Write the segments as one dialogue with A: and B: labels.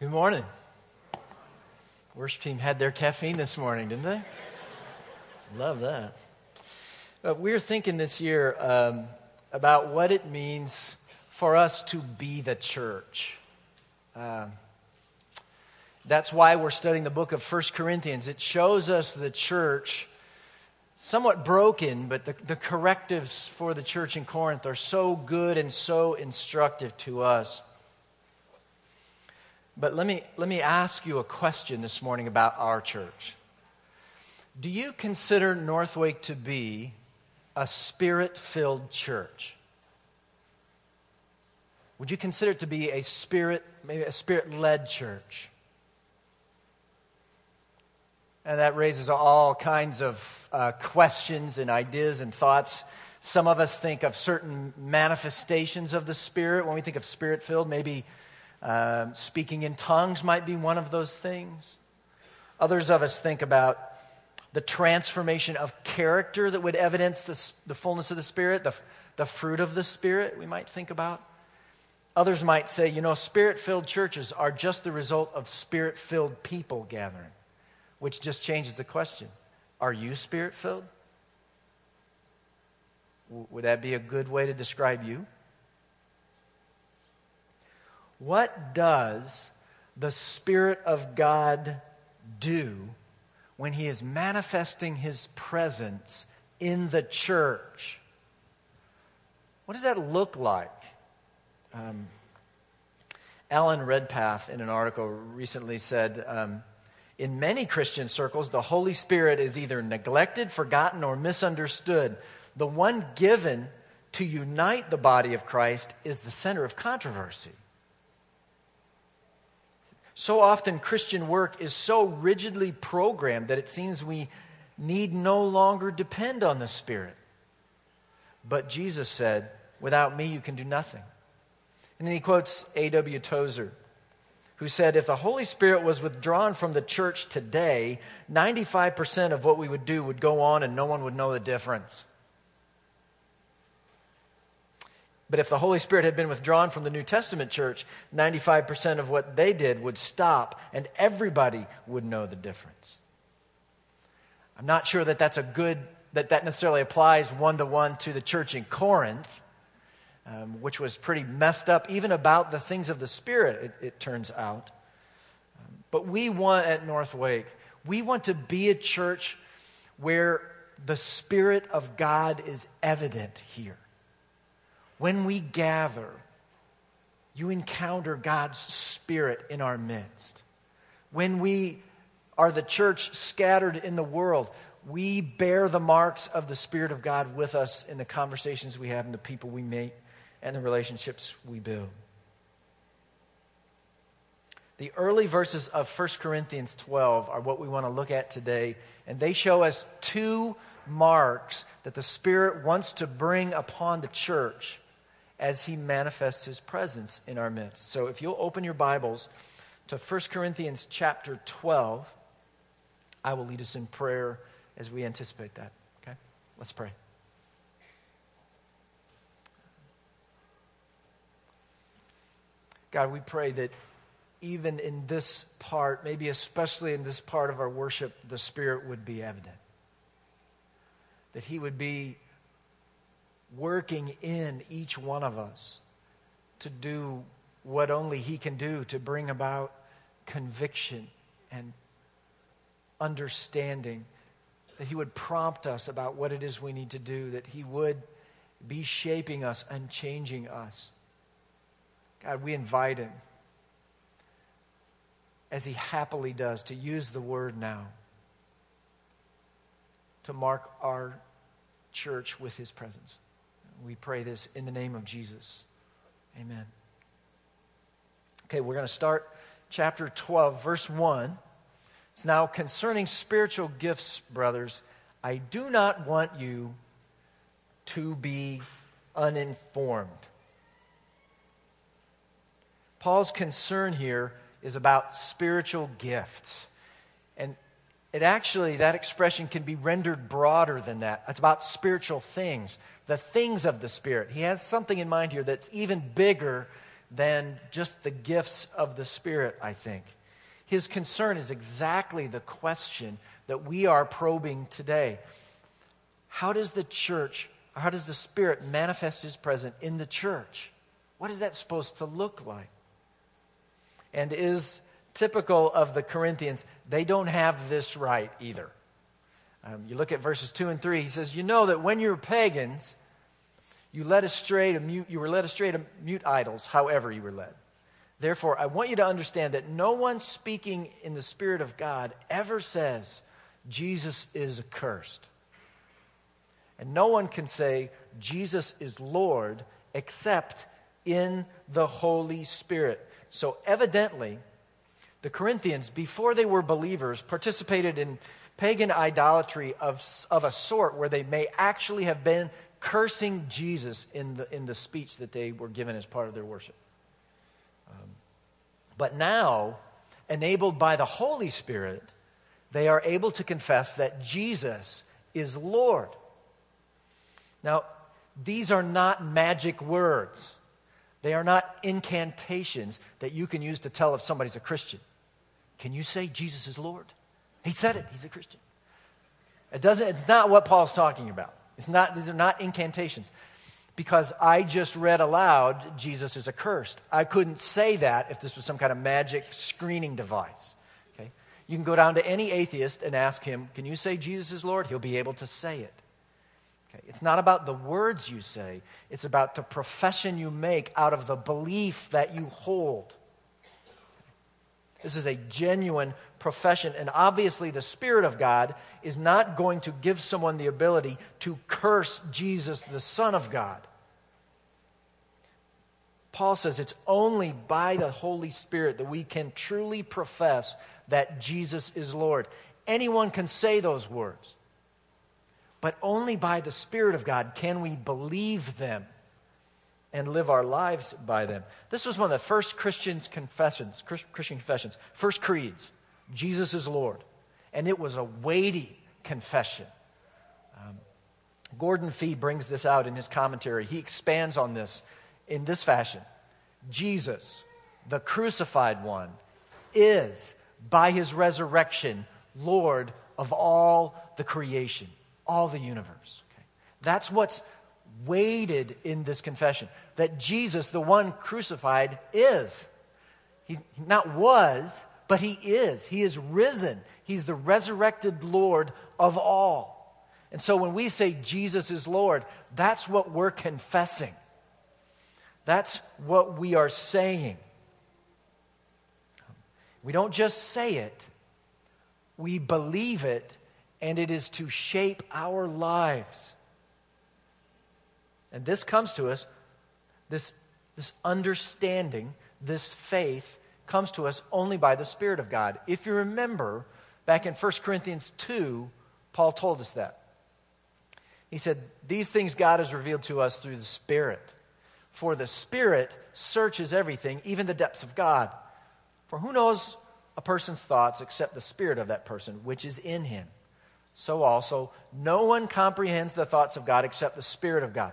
A: Good morning. Worship team had their caffeine this morning, didn't they? Love that. Uh, we're thinking this year um, about what it means for us to be the church. Um, that's why we're studying the book of First Corinthians. It shows us the church somewhat broken, but the, the correctives for the church in Corinth are so good and so instructive to us. But let me, let me ask you a question this morning about our church. Do you consider Northwake to be a spirit filled church? Would you consider it to be a spirit, maybe a spirit led church? And that raises all kinds of uh, questions and ideas and thoughts. Some of us think of certain manifestations of the Spirit when we think of spirit filled. Maybe um, speaking in tongues might be one of those things. Others of us think about the transformation of character that would evidence the, the fullness of the Spirit, the, the fruit of the Spirit, we might think about. Others might say, you know, spirit filled churches are just the result of spirit filled people gathering, which just changes the question Are you spirit filled? Would that be a good way to describe you? What does the Spirit of God do when He is manifesting His presence in the church? What does that look like? Um, Alan Redpath, in an article recently, said um, In many Christian circles, the Holy Spirit is either neglected, forgotten, or misunderstood. The one given to unite the body of Christ is the center of controversy. So often, Christian work is so rigidly programmed that it seems we need no longer depend on the Spirit. But Jesus said, Without me, you can do nothing. And then he quotes A.W. Tozer, who said, If the Holy Spirit was withdrawn from the church today, 95% of what we would do would go on and no one would know the difference. But if the Holy Spirit had been withdrawn from the New Testament church, 95% of what they did would stop and everybody would know the difference. I'm not sure that that's a good, that that necessarily applies one to one to the church in Corinth, um, which was pretty messed up, even about the things of the Spirit, it, it turns out. Um, but we want at Northwake, we want to be a church where the Spirit of God is evident here. When we gather, you encounter God's Spirit in our midst. When we are the church scattered in the world, we bear the marks of the Spirit of God with us in the conversations we have and the people we meet and the relationships we build. The early verses of 1 Corinthians 12 are what we want to look at today, and they show us two marks that the Spirit wants to bring upon the church as he manifests his presence in our midst. So if you'll open your Bibles to 1 Corinthians chapter 12, I will lead us in prayer as we anticipate that. Okay? Let's pray. God, we pray that even in this part, maybe especially in this part of our worship, the Spirit would be evident. That He would be working in each one of us to do what only He can do to bring about conviction and understanding. That He would prompt us about what it is we need to do, that He would be shaping us and changing us. God, we invite Him, as He happily does, to use the word now to mark our church with His presence. We pray this in the name of Jesus. Amen. Okay, we're going to start chapter 12, verse 1. It's now concerning spiritual gifts, brothers. I do not want you to be uninformed. Paul's concern here is about spiritual gifts. And it actually, that expression can be rendered broader than that. It's about spiritual things, the things of the Spirit. He has something in mind here that's even bigger than just the gifts of the Spirit, I think. His concern is exactly the question that we are probing today. How does the church, how does the Spirit manifest His presence in the church? What is that supposed to look like? And is typical of the Corinthians, they don't have this right either. Um, you look at verses 2 and 3, he says, You know that when you're pagans, you led astray to mute, you were led astray to mute idols, however you were led. Therefore, I want you to understand that no one speaking in the Spirit of God ever says, Jesus is accursed. And no one can say, Jesus is Lord, except in the Holy Spirit. So, evidently, the Corinthians, before they were believers, participated in pagan idolatry of, of a sort where they may actually have been cursing Jesus in the, in the speech that they were given as part of their worship. Um, but now, enabled by the Holy Spirit, they are able to confess that Jesus is Lord. Now, these are not magic words. They are not incantations that you can use to tell if somebody's a Christian. Can you say Jesus is Lord? He said it. He's a Christian. It doesn't, it's not what Paul's talking about. It's not, these are not incantations because I just read aloud, Jesus is accursed. I couldn't say that if this was some kind of magic screening device. Okay? You can go down to any atheist and ask him, Can you say Jesus is Lord? He'll be able to say it. Okay? It's not about the words you say, it's about the profession you make out of the belief that you hold. This is a genuine profession. And obviously, the Spirit of God is not going to give someone the ability to curse Jesus, the Son of God. Paul says it's only by the Holy Spirit that we can truly profess that Jesus is Lord. Anyone can say those words, but only by the Spirit of God can we believe them and live our lives by them. This was one of the first Christian confessions, Christian confessions, first creeds. Jesus is Lord. And it was a weighty confession. Um, Gordon Fee brings this out in his commentary. He expands on this in this fashion Jesus, the crucified one, is, by his resurrection, Lord of all the creation, all the universe. Okay? That's what's weighted in this confession that Jesus, the one crucified, is. He not was, but he is. He is risen. He's the resurrected Lord of all. And so when we say Jesus is Lord, that's what we're confessing. That's what we are saying. We don't just say it, we believe it, and it is to shape our lives. And this comes to us, this, this understanding, this faith comes to us only by the Spirit of God. If you remember, back in 1 Corinthians 2, Paul told us that. He said, These things God has revealed to us through the Spirit. For the Spirit searches everything, even the depths of God. For who knows a person's thoughts except the Spirit of that person, which is in him? So also, no one comprehends the thoughts of God except the Spirit of God.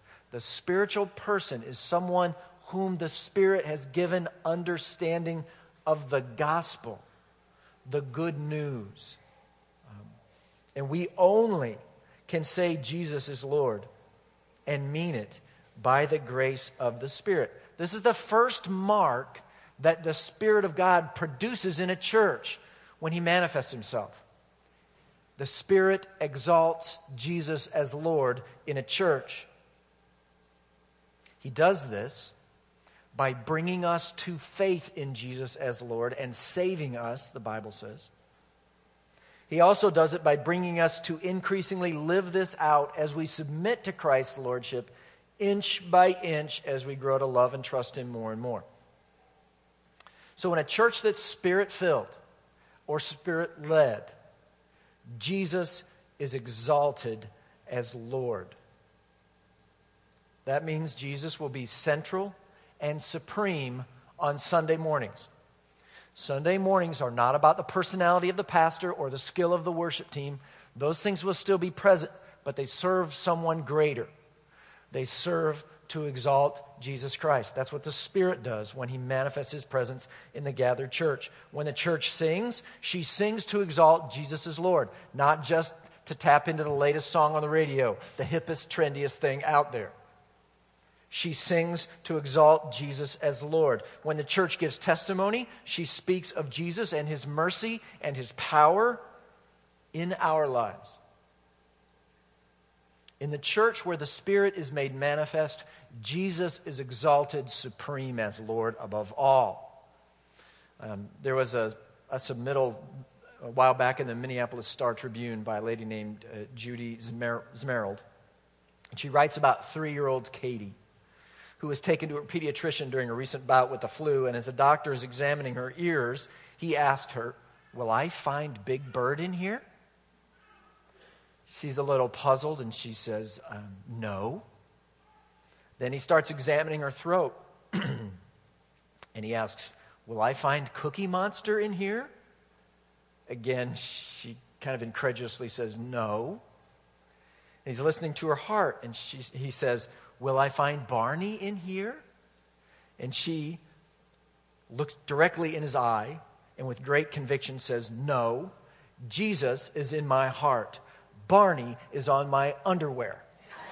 A: The spiritual person is someone whom the Spirit has given understanding of the gospel, the good news. Um, and we only can say Jesus is Lord and mean it by the grace of the Spirit. This is the first mark that the Spirit of God produces in a church when He manifests Himself. The Spirit exalts Jesus as Lord in a church. He does this by bringing us to faith in Jesus as Lord and saving us, the Bible says. He also does it by bringing us to increasingly live this out as we submit to Christ's Lordship inch by inch as we grow to love and trust Him more and more. So, in a church that's spirit filled or spirit led, Jesus is exalted as Lord. That means Jesus will be central and supreme on Sunday mornings. Sunday mornings are not about the personality of the pastor or the skill of the worship team. Those things will still be present, but they serve someone greater. They serve to exalt Jesus Christ. That's what the Spirit does when He manifests His presence in the gathered church. When the church sings, she sings to exalt Jesus as Lord, not just to tap into the latest song on the radio, the hippest, trendiest thing out there. She sings to exalt Jesus as Lord. When the church gives testimony, she speaks of Jesus and his mercy and his power in our lives. In the church where the Spirit is made manifest, Jesus is exalted supreme as Lord above all. Um, there was a, a submittal a while back in the Minneapolis Star Tribune by a lady named uh, Judy Zmer- Zmerald. She writes about three year old Katie who was taken to a pediatrician during a recent bout with the flu. And as the doctor is examining her ears, he asked her, Will I find Big Bird in here? She's a little puzzled and she says, um, No. Then he starts examining her throat and he asks, Will I find Cookie Monster in here? Again, she kind of incredulously says, No. And he's listening to her heart and she, he says, Will I find Barney in here? And she looks directly in his eye and with great conviction says, No, Jesus is in my heart. Barney is on my underwear.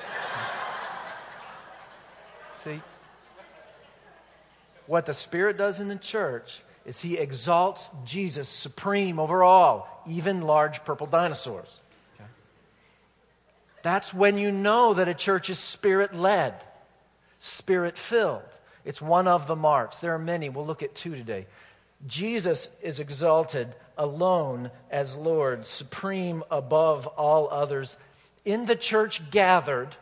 A: See? What the Spirit does in the church is He exalts Jesus supreme over all, even large purple dinosaurs. That's when you know that a church is spirit led, spirit filled. It's one of the marks. There are many. We'll look at two today. Jesus is exalted alone as Lord, supreme above all others, in the church gathered.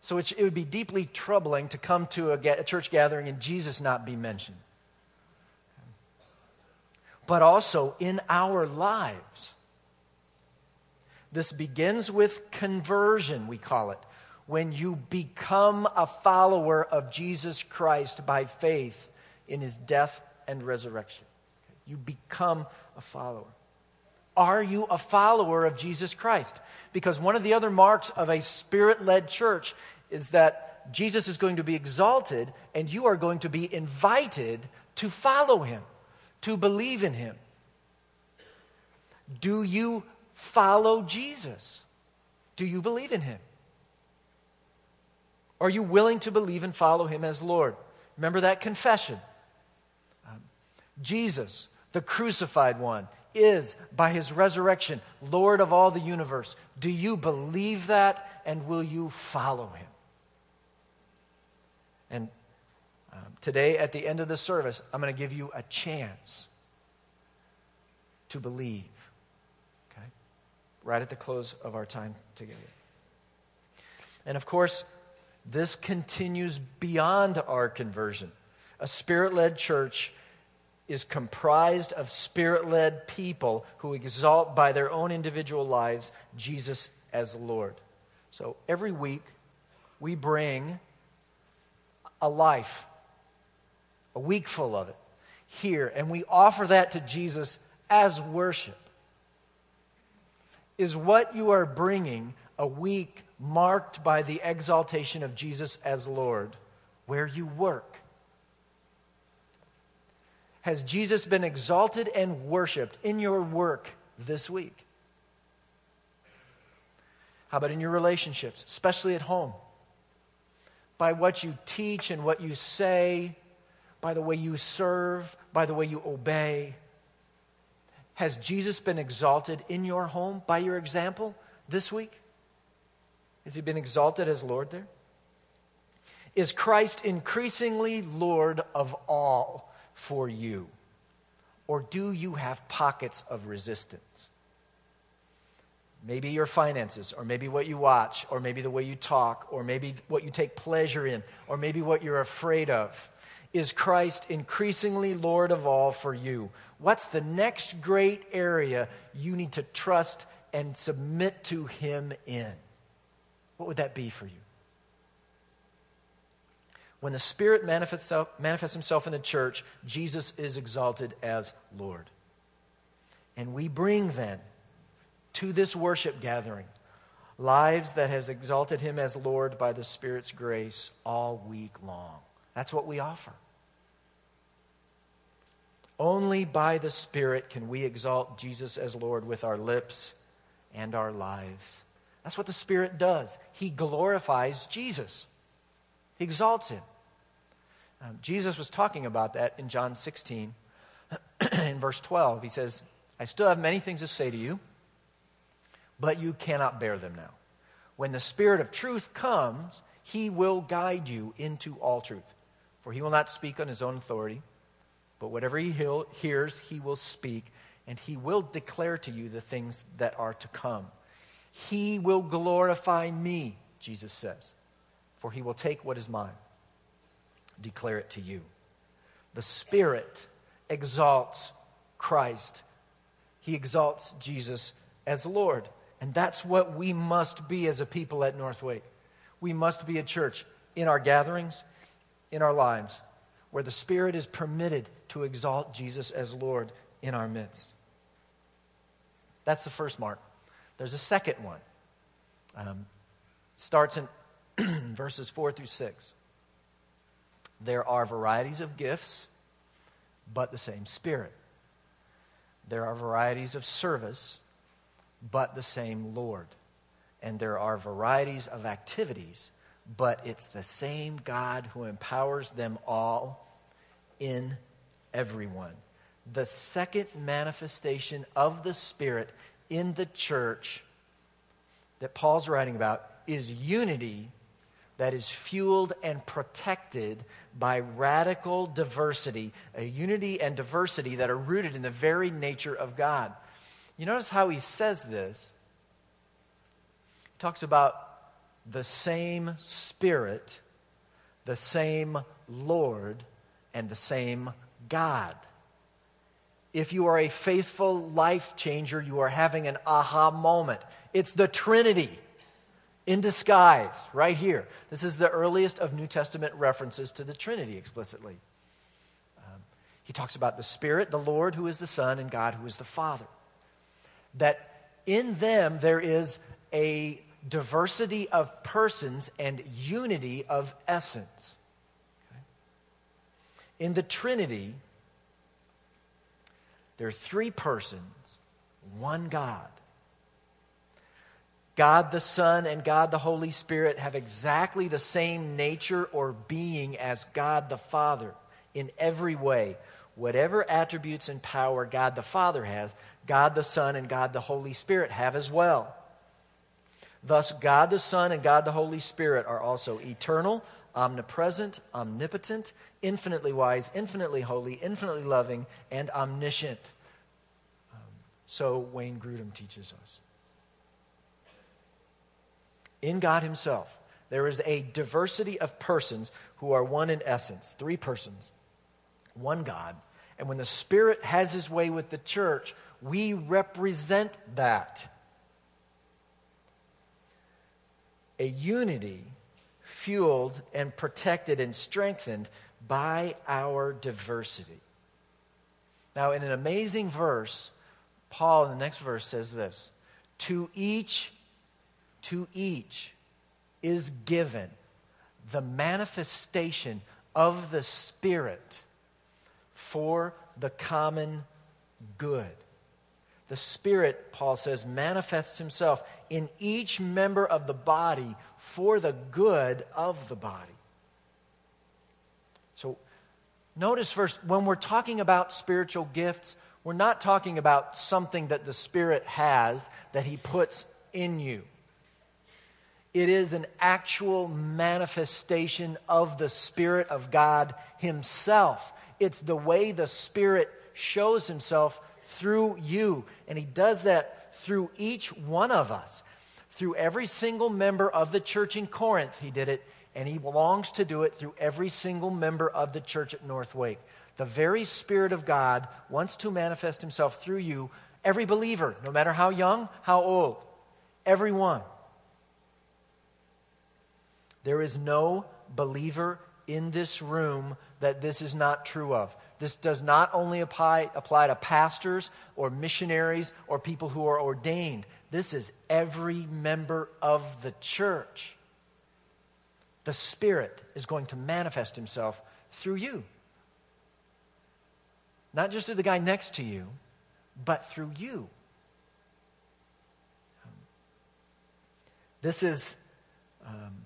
A: So it, would be deeply troubling to come to a, a church gathering and Jesus not be mentioned. But also in our lives. This begins with conversion, we call it, when you become a follower of Jesus Christ by faith in his death and resurrection. You become a follower. Are you a follower of Jesus Christ? Because one of the other marks of a spirit led church is that Jesus is going to be exalted and you are going to be invited to follow him, to believe in him. Do you follow Jesus? Do you believe in him? Are you willing to believe and follow him as Lord? Remember that confession. Um, Jesus, the crucified one, is, by his resurrection, Lord of all the universe. Do you believe that and will you follow him? And um, today, at the end of the service, I'm going to give you a chance to believe right at the close of our time together. And of course, this continues beyond our conversion. A spirit led church is comprised of spirit led people who exalt by their own individual lives Jesus as Lord. So every week, we bring a life, a week full of it, here, and we offer that to Jesus as worship is what you are bringing a week marked by the exaltation of Jesus as Lord where you work? Has Jesus been exalted and worshiped in your work this week? How about in your relationships, especially at home? By what you teach and what you say, by the way you serve, by the way you obey. Has Jesus been exalted in your home by your example this week? Has he been exalted as Lord there? Is Christ increasingly Lord of all for you? Or do you have pockets of resistance? Maybe your finances, or maybe what you watch, or maybe the way you talk, or maybe what you take pleasure in, or maybe what you're afraid of. Is Christ increasingly Lord of all for you? What's the next great area you need to trust and submit to Him in? What would that be for you? When the Spirit manifests, manifests Himself in the church, Jesus is exalted as Lord. And we bring then to this worship gathering lives that has exalted Him as Lord by the Spirit's grace all week long. That's what we offer. Only by the Spirit can we exalt Jesus as Lord with our lips and our lives. That's what the Spirit does. He glorifies Jesus, He exalts Him. Um, Jesus was talking about that in John 16, in verse 12. He says, I still have many things to say to you, but you cannot bear them now. When the Spirit of truth comes, He will guide you into all truth. For He will not speak on His own authority but whatever he hears, he will speak, and he will declare to you the things that are to come. He will glorify me, Jesus says, for he will take what is mine, declare it to you. The Spirit exalts Christ, he exalts Jesus as Lord. And that's what we must be as a people at Northwake. We must be a church in our gatherings, in our lives, where the Spirit is permitted to exalt Jesus as Lord in our midst. That's the first mark. There's a second one. Um, starts in verses 4 through 6. There are varieties of gifts, but the same Spirit. There are varieties of service, but the same Lord. And there are varieties of activities, but it's the same God who empowers them all in everyone. The second manifestation of the Spirit in the church that Paul's writing about is unity that is fueled and protected by radical diversity, a unity and diversity that are rooted in the very nature of God. You notice how he says this? He talks about the same Spirit, the same Lord, and the same God. If you are a faithful life changer, you are having an aha moment. It's the Trinity in disguise, right here. This is the earliest of New Testament references to the Trinity explicitly. Um, he talks about the Spirit, the Lord who is the Son, and God who is the Father. That in them there is a diversity of persons and unity of essence. In the Trinity, there are three persons, one God. God the Son and God the Holy Spirit have exactly the same nature or being as God the Father in every way. Whatever attributes and power God the Father has, God the Son and God the Holy Spirit have as well. Thus, God the Son and God the Holy Spirit are also eternal, omnipresent, omnipotent, infinitely wise, infinitely holy, infinitely loving, and omniscient. Um, so Wayne Grudem teaches us. In God Himself, there is a diversity of persons who are one in essence, three persons, one God. And when the Spirit has His way with the church, we represent that. A unity fueled and protected and strengthened by our diversity. Now, in an amazing verse, Paul in the next verse says this To each, to each is given the manifestation of the Spirit for the common good. The Spirit, Paul says, manifests himself in each member of the body for the good of the body. So notice first, when we're talking about spiritual gifts, we're not talking about something that the Spirit has that He puts in you. It is an actual manifestation of the Spirit of God Himself. It's the way the Spirit shows Himself through you. And He does that through each one of us, through every single member of the church in Corinth. He did it and He longs to do it through every single member of the church at North Wake. The very Spirit of God wants to manifest Himself through you, every believer, no matter how young, how old, everyone. There is no believer in this room that this is not true of. This does not only apply, apply to pastors or missionaries or people who are ordained. This is every member of the church. The Spirit is going to manifest Himself through you. Not just through the guy next to you, but through you. This is um,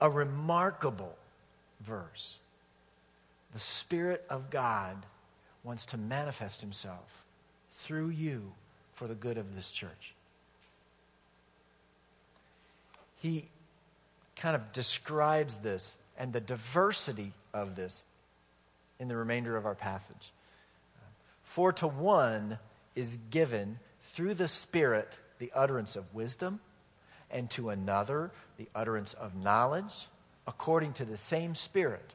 A: a remarkable verse. The Spirit of God wants to manifest Himself through you for the good of this church. He kind of describes this and the diversity of this in the remainder of our passage. For to one is given through the Spirit the utterance of wisdom and to another the utterance of knowledge according to the same Spirit,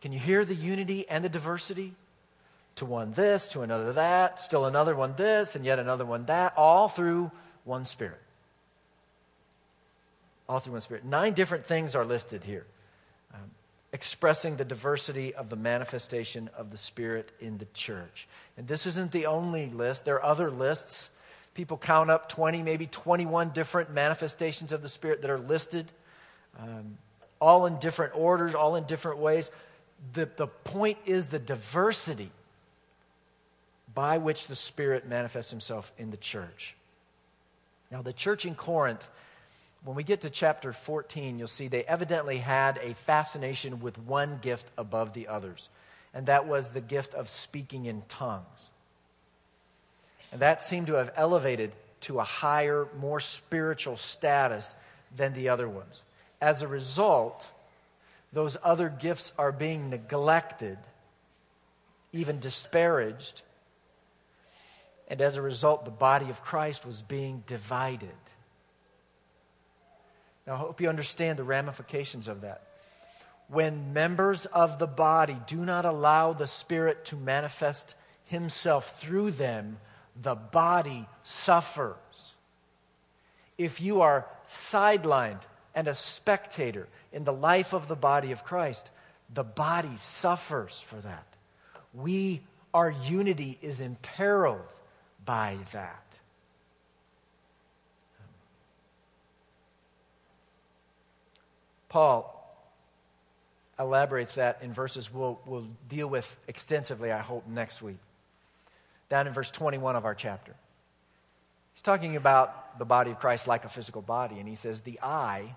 A: Can you hear the unity and the diversity? To one this, to another that, still another one this, and yet another one that, all through one Spirit. All through one Spirit. Nine different things are listed here, um, expressing the diversity of the manifestation of the Spirit in the church. And this isn't the only list, there are other lists People count up 20, maybe 21 different manifestations of the Spirit that are listed, um, all in different orders, all in different ways. The, the point is the diversity by which the Spirit manifests Himself in the church. Now, the church in Corinth, when we get to chapter 14, you'll see they evidently had a fascination with one gift above the others, and that was the gift of speaking in tongues. And that seemed to have elevated to a higher, more spiritual status than the other ones. As a result, those other gifts are being neglected, even disparaged. And as a result, the body of Christ was being divided. Now, I hope you understand the ramifications of that. When members of the body do not allow the Spirit to manifest Himself through them, the body suffers. If you are sidelined and a spectator in the life of the body of Christ, the body suffers for that. We, our unity is imperiled by that. Paul elaborates that in verses we'll, we'll deal with extensively, I hope, next week down in verse 21 of our chapter. He's talking about the body of Christ like a physical body, and he says, The eye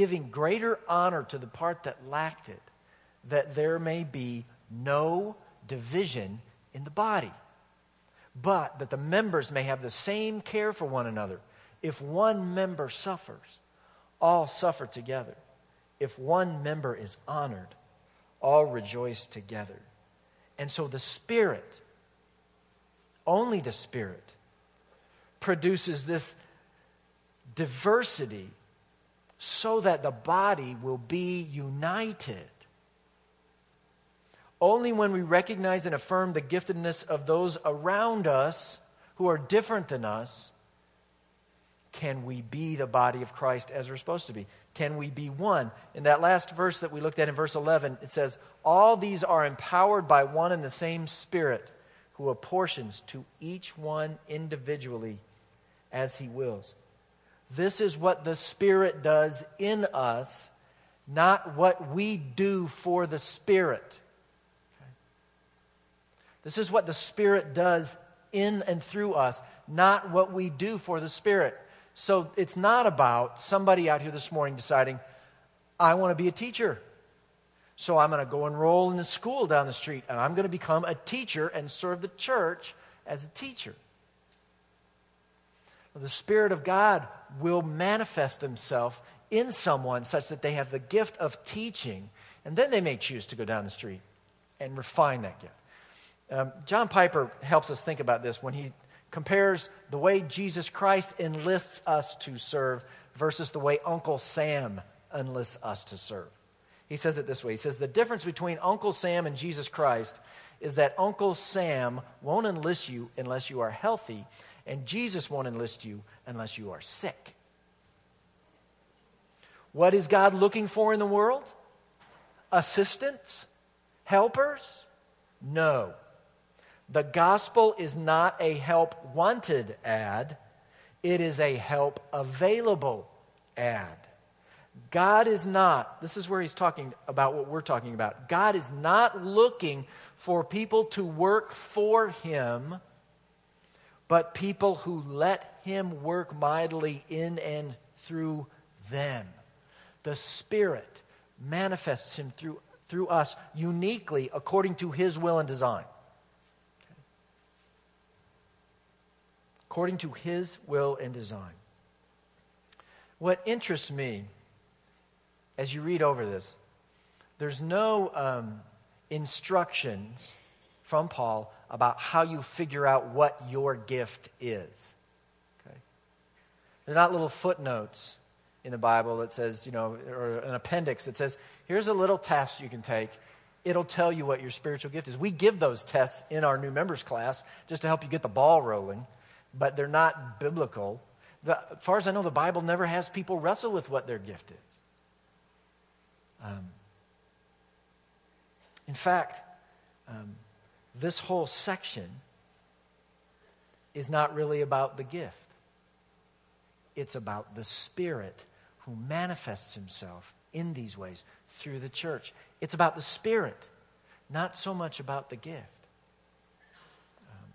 A: giving greater honor to the part that lacked it, that there may be no division in the body, but that the members may have the same care for one another. If one member suffers, all suffer together. If one member is honored, all rejoice together. And so the Spirit, only the Spirit, produces this diversity so that the body will be united. Only when we recognize and affirm the giftedness of those around us who are different than us can we be the body of Christ as we're supposed to be? Can we be one? In that last verse that we looked at in verse 11, it says, All these are empowered by one and the same Spirit who apportions to each one individually as he wills. This is what the Spirit does in us, not what we do for the Spirit. Okay? This is what the Spirit does in and through us, not what we do for the Spirit. So it's not about somebody out here this morning deciding, I want to be a teacher. So I'm going to go enroll in the school down the street and I'm going to become a teacher and serve the church as a teacher. The Spirit of God will manifest Himself in someone such that they have the gift of teaching, and then they may choose to go down the street and refine that gift. Um, John Piper helps us think about this when he compares the way Jesus Christ enlists us to serve versus the way Uncle Sam enlists us to serve. He says it this way He says, The difference between Uncle Sam and Jesus Christ is that Uncle Sam won't enlist you unless you are healthy, and Jesus won't enlist you unless you are sick. What is God looking for in the world? Assistants? Helpers? No. The gospel is not a help wanted ad, it is a help available ad. God is not, this is where he's talking about what we're talking about. God is not looking for people to work for him, but people who let him work mightily in and through them. The Spirit manifests him through, through us uniquely according to his will and design. according to his will and design. What interests me as you read over this, there's no um, instructions from Paul about how you figure out what your gift is. Okay? They're not little footnotes in the Bible that says, you know, or an appendix that says, here's a little test you can take. It'll tell you what your spiritual gift is. We give those tests in our new members class just to help you get the ball rolling but they're not biblical. The, as far as I know, the Bible never has people wrestle with what their gift is. Um, in fact, um, this whole section is not really about the gift, it's about the Spirit who manifests himself in these ways through the church. It's about the Spirit, not so much about the gift. Um,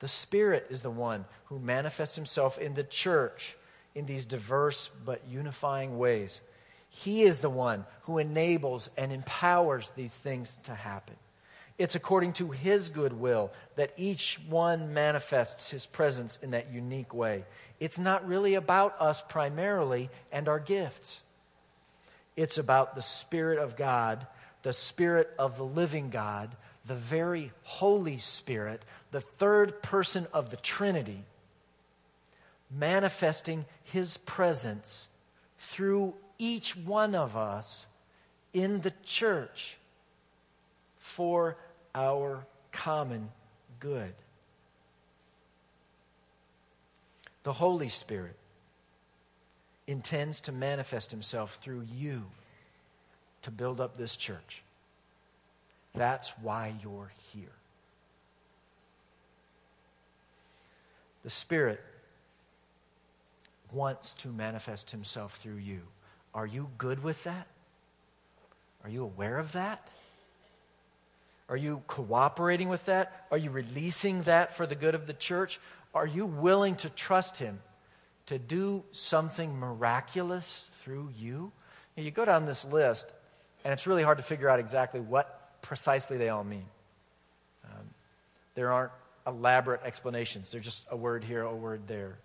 A: the Spirit is the one who manifests himself in the church in these diverse but unifying ways. He is the one who enables and empowers these things to happen. It's according to His good will that each one manifests His presence in that unique way. It's not really about us primarily and our gifts. It's about the Spirit of God, the Spirit of the living God, the very Holy Spirit, the third person of the Trinity, manifesting his presence through each one of us in the church for our common good. The Holy Spirit intends to manifest himself through you to build up this church. That's why you're here. The Spirit wants to manifest Himself through you. Are you good with that? Are you aware of that? Are you cooperating with that? Are you releasing that for the good of the church? Are you willing to trust Him to do something miraculous through you? Now, you go down this list, and it's really hard to figure out exactly what precisely they all mean. Um, there aren't elaborate explanations, they're just a word here, a word there.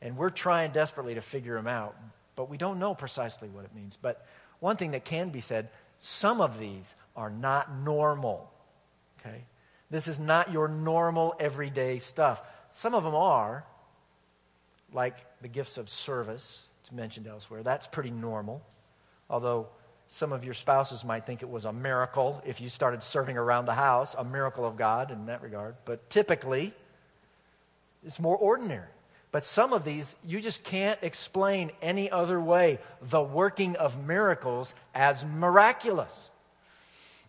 A: And we're trying desperately to figure them out, but we don't know precisely what it means. But one thing that can be said some of these are not normal. Okay? This is not your normal everyday stuff. Some of them are, like the gifts of service, it's mentioned elsewhere. That's pretty normal. Although some of your spouses might think it was a miracle if you started serving around the house, a miracle of God in that regard. But typically, it's more ordinary. But some of these, you just can't explain any other way the working of miracles as miraculous.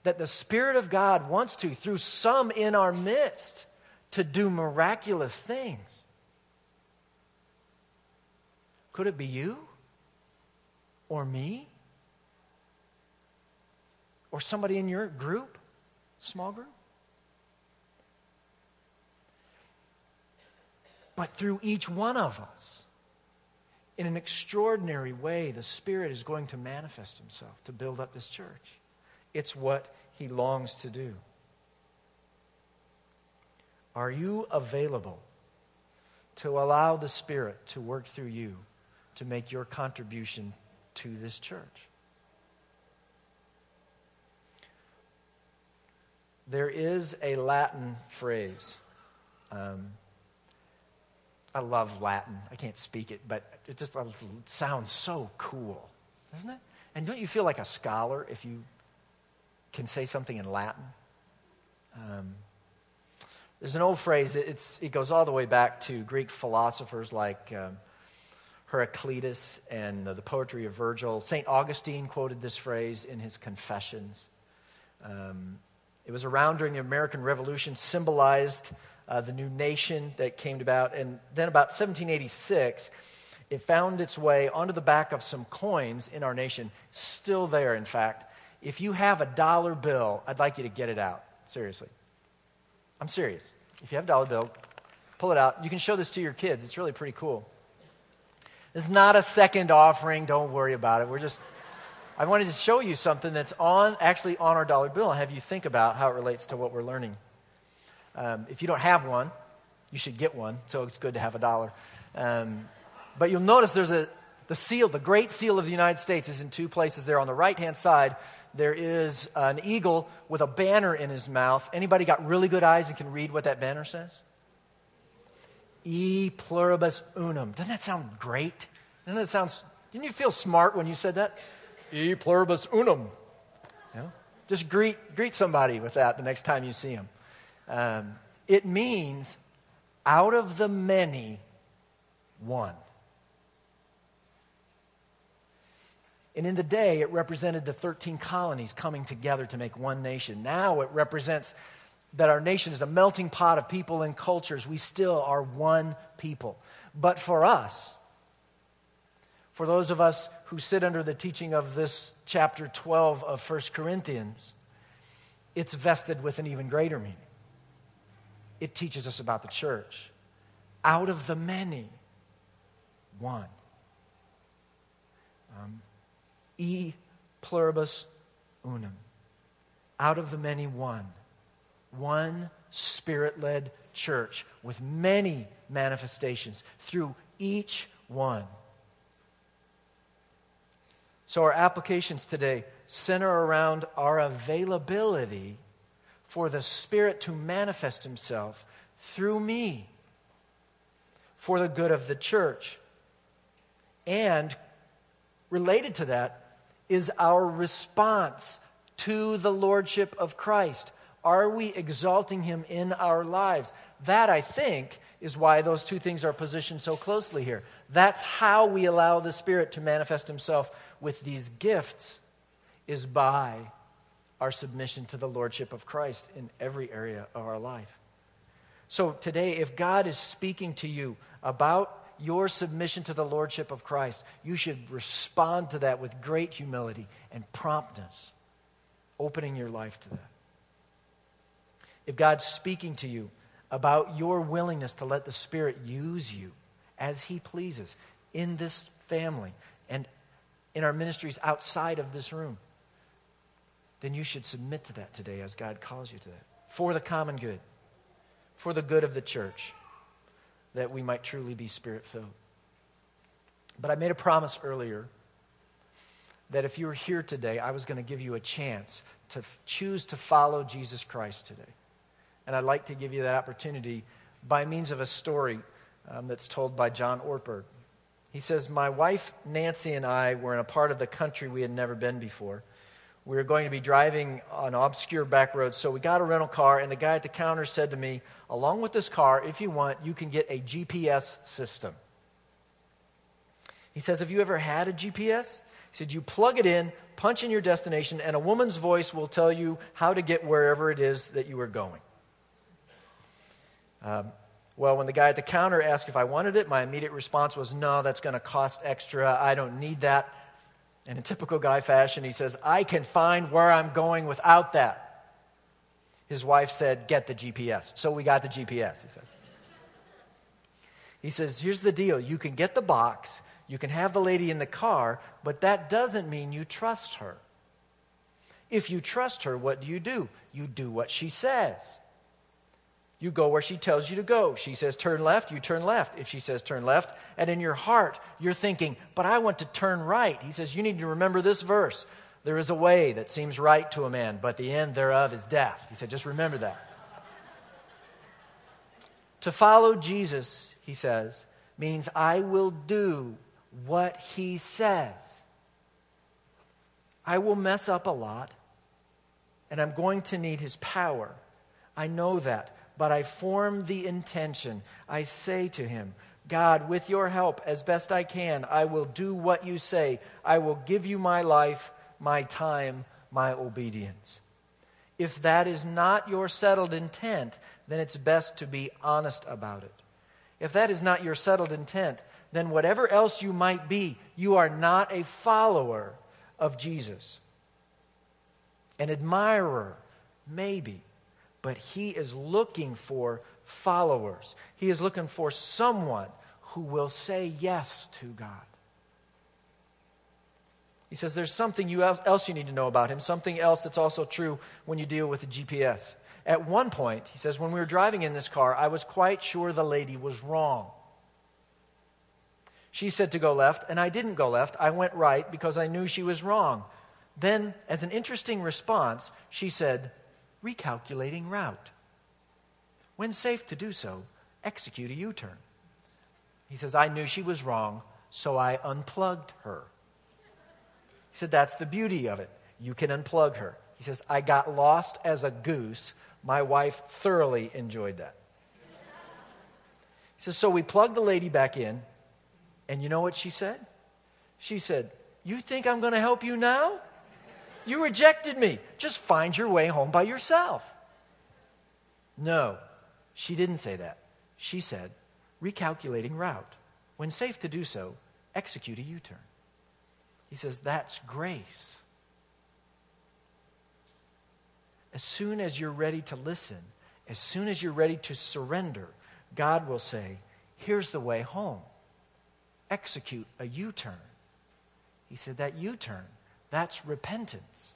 A: That the Spirit of God wants to, through some in our midst, to do miraculous things. Could it be you? Or me? Or somebody in your group, small group? But through each one of us, in an extraordinary way, the Spirit is going to manifest Himself to build up this church. It's what He longs to do. Are you available to allow the Spirit to work through you to make your contribution to this church? There is a Latin phrase. Um, I love Latin. I can't speak it, but it just sounds so cool, doesn't it? And don't you feel like a scholar if you can say something in Latin? Um, there's an old phrase, it goes all the way back to Greek philosophers like um, Heraclitus and the poetry of Virgil. St. Augustine quoted this phrase in his Confessions. Um, it was around during the American Revolution, symbolized uh, the new nation that came about. And then about 1786, it found its way onto the back of some coins in our nation, still there, in fact. If you have a dollar bill, I'd like you to get it out. Seriously. I'm serious. If you have a dollar bill, pull it out. You can show this to your kids. It's really pretty cool. It's not a second offering. Don't worry about it. We're just, I wanted to show you something that's on, actually on our dollar bill and have you think about how it relates to what we're learning. Um, if you don't have one, you should get one, so it's good to have a dollar. Um, but you'll notice there's a, the seal, the great seal of the United States is in two places there. On the right hand side, there is an eagle with a banner in his mouth. Anybody got really good eyes and can read what that banner says? E pluribus unum. Doesn't that sound great? Doesn't that sound, didn't you feel smart when you said that? E pluribus unum. Just greet, greet somebody with that the next time you see them. Um, it means out of the many, one. And in the day, it represented the 13 colonies coming together to make one nation. Now it represents that our nation is a melting pot of people and cultures. We still are one people. But for us, for those of us who sit under the teaching of this chapter 12 of 1 Corinthians, it's vested with an even greater meaning it teaches us about the church. Out of the many, one. Um, e pluribus unum. Out of the many, one. One spirit led church with many manifestations through each one. So, our applications today center around our availability for the Spirit to manifest Himself through me for the good of the church. And related to that is our response to the Lordship of Christ. Are we exalting Him in our lives? That, I think, is why those two things are positioned so closely here. That's how we allow the Spirit to manifest Himself with these gifts, is by our submission to the Lordship of Christ in every area of our life. So today, if God is speaking to you about your submission to the Lordship of Christ, you should respond to that with great humility and promptness, opening your life to that. If God's speaking to you about your willingness to let the Spirit use you as He pleases in this family and in our ministries outside of this room, then you should submit to that today as God calls you to that. For the common good, for the good of the church, that we might truly be spirit filled. But I made a promise earlier that if you were here today, I was going to give you a chance to f- choose to follow Jesus Christ today. And I'd like to give you that opportunity by means of a story um, that's told by John Ortberg. He says, My wife Nancy and I were in a part of the country we had never been before We were going to be driving on obscure back roads, so we got a rental car, and the guy at the counter said to me, Along with this car, if you want, you can get a GPS system. He says, Have you ever had a GPS? He said, You plug it in, punch in your destination, and a woman's voice will tell you how to get wherever it is that you are going. Um, well, when the guy at the counter asked if I wanted it, my immediate response was, No, that's going to cost extra. I don't need that. And in typical guy fashion, he says, I can find where I'm going without that. His wife said, Get the GPS. So we got the GPS, he says. He says, Here's the deal you can get the box, you can have the lady in the car, but that doesn't mean you trust her. If you trust her, what do you do? You do what she says. You go where she tells you to go. She says turn left, you turn left. If she says turn left, and in your heart, you're thinking, but I want to turn right. He says, you need to remember this verse. There is a way that seems right to a man, but the end thereof is death. He said, just remember that. to follow Jesus, he says, means I will do what he says. I will mess up a lot, and I'm going to need his power. I know that but I form the intention. I say to him, God, with your help, as best I can, I will do what you say. I will give you my life, my time, my obedience. If that is not your settled intent, then it's best to be honest about it. If that is not your settled intent, then whatever else you might be, you are not a follower of Jesus. An admirer, maybe but he is looking for followers. He is looking for someone who will say yes to God. He says there's something else you need to know about him, something else that's also true when you deal with the GPS. At one point, he says, when we were driving in this car, I was quite sure the lady was wrong. She said to go left, and I didn't go left. I went right because I knew she was wrong. Then, as an interesting response, she said, recalculating route. When safe to do so, execute a U turn. He says, I knew she was wrong, so I unplugged her. He said, That's the beauty of it. You can unplug her. He says, I got lost as a goose. My wife thoroughly enjoyed that. He says, So we plugged the lady back in, and you know what she said? She said, You think I'm going to help you now? You rejected me. Just find your way home by yourself. No, she didn't say that. She said, recalculating route. When safe to do so, execute a U turn. He says, that's grace. As soon as you're ready to listen, as soon as you're ready to surrender, God will say, Here's the way home. Execute a U turn. He said, That U turn that's repentance.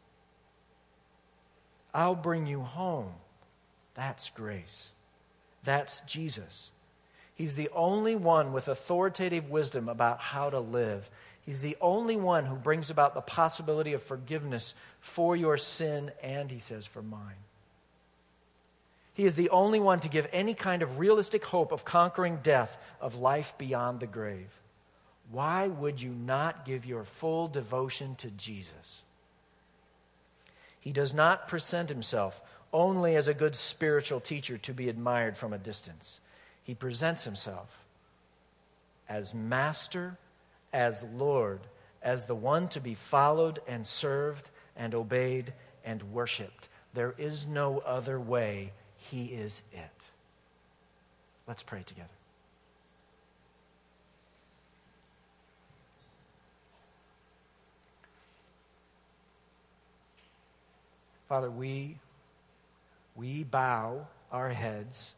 A: I'll bring you home. That's grace. That's Jesus. He's the only one with authoritative wisdom about how to live. He's the only one who brings about the possibility of forgiveness for your sin and, he says, for mine. He is the only one to give any kind of realistic hope of conquering death, of life beyond the grave why would you not give your full devotion to Jesus? He does not present himself only as a good spiritual teacher to be admired from a distance. He presents himself as master, as Lord, as the one to be followed and served and obeyed and worshiped. There is no other way. He is it. Let's pray together. Father, we, we bow our heads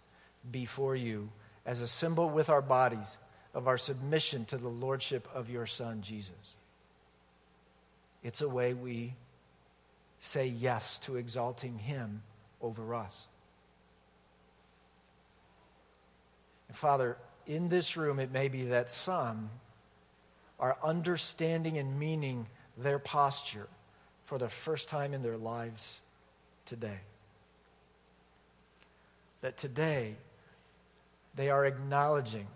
A: before you as a symbol with our bodies of our submission to the lordship of your Son, Jesus. It's a way we say yes to exalting him over us. And Father, in this room, it may be that some are understanding and meaning their posture for the first time in their lives today. That today they are acknowledging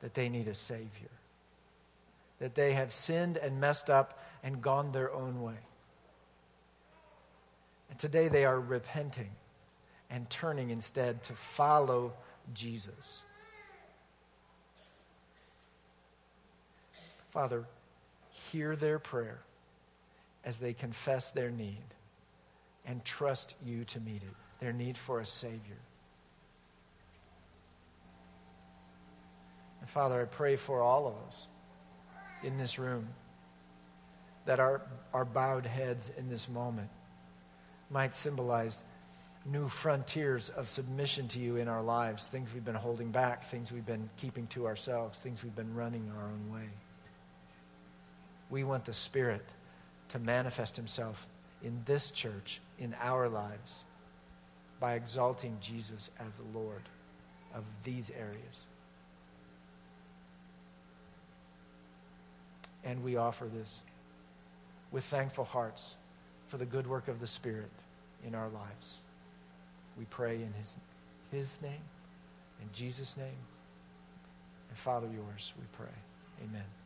A: that they need a Savior, that they have sinned and messed up and gone their own way. And today they are repenting and turning instead to follow Jesus. Father, hear their prayer as they confess their need and trust you to meet it, their need for a Savior. And Father, I pray for all of us in this room that our, our bowed heads in this moment might symbolize new frontiers of submission to you in our lives, things we've been holding back, things we've been keeping to ourselves, things we've been running our own way. We want the Spirit to manifest Himself in this church, in our lives, by exalting Jesus as the Lord of these areas. And we offer this with thankful hearts for the good work of the Spirit in our lives. We pray in His, His name, in Jesus' name, and Father, yours, we pray. Amen.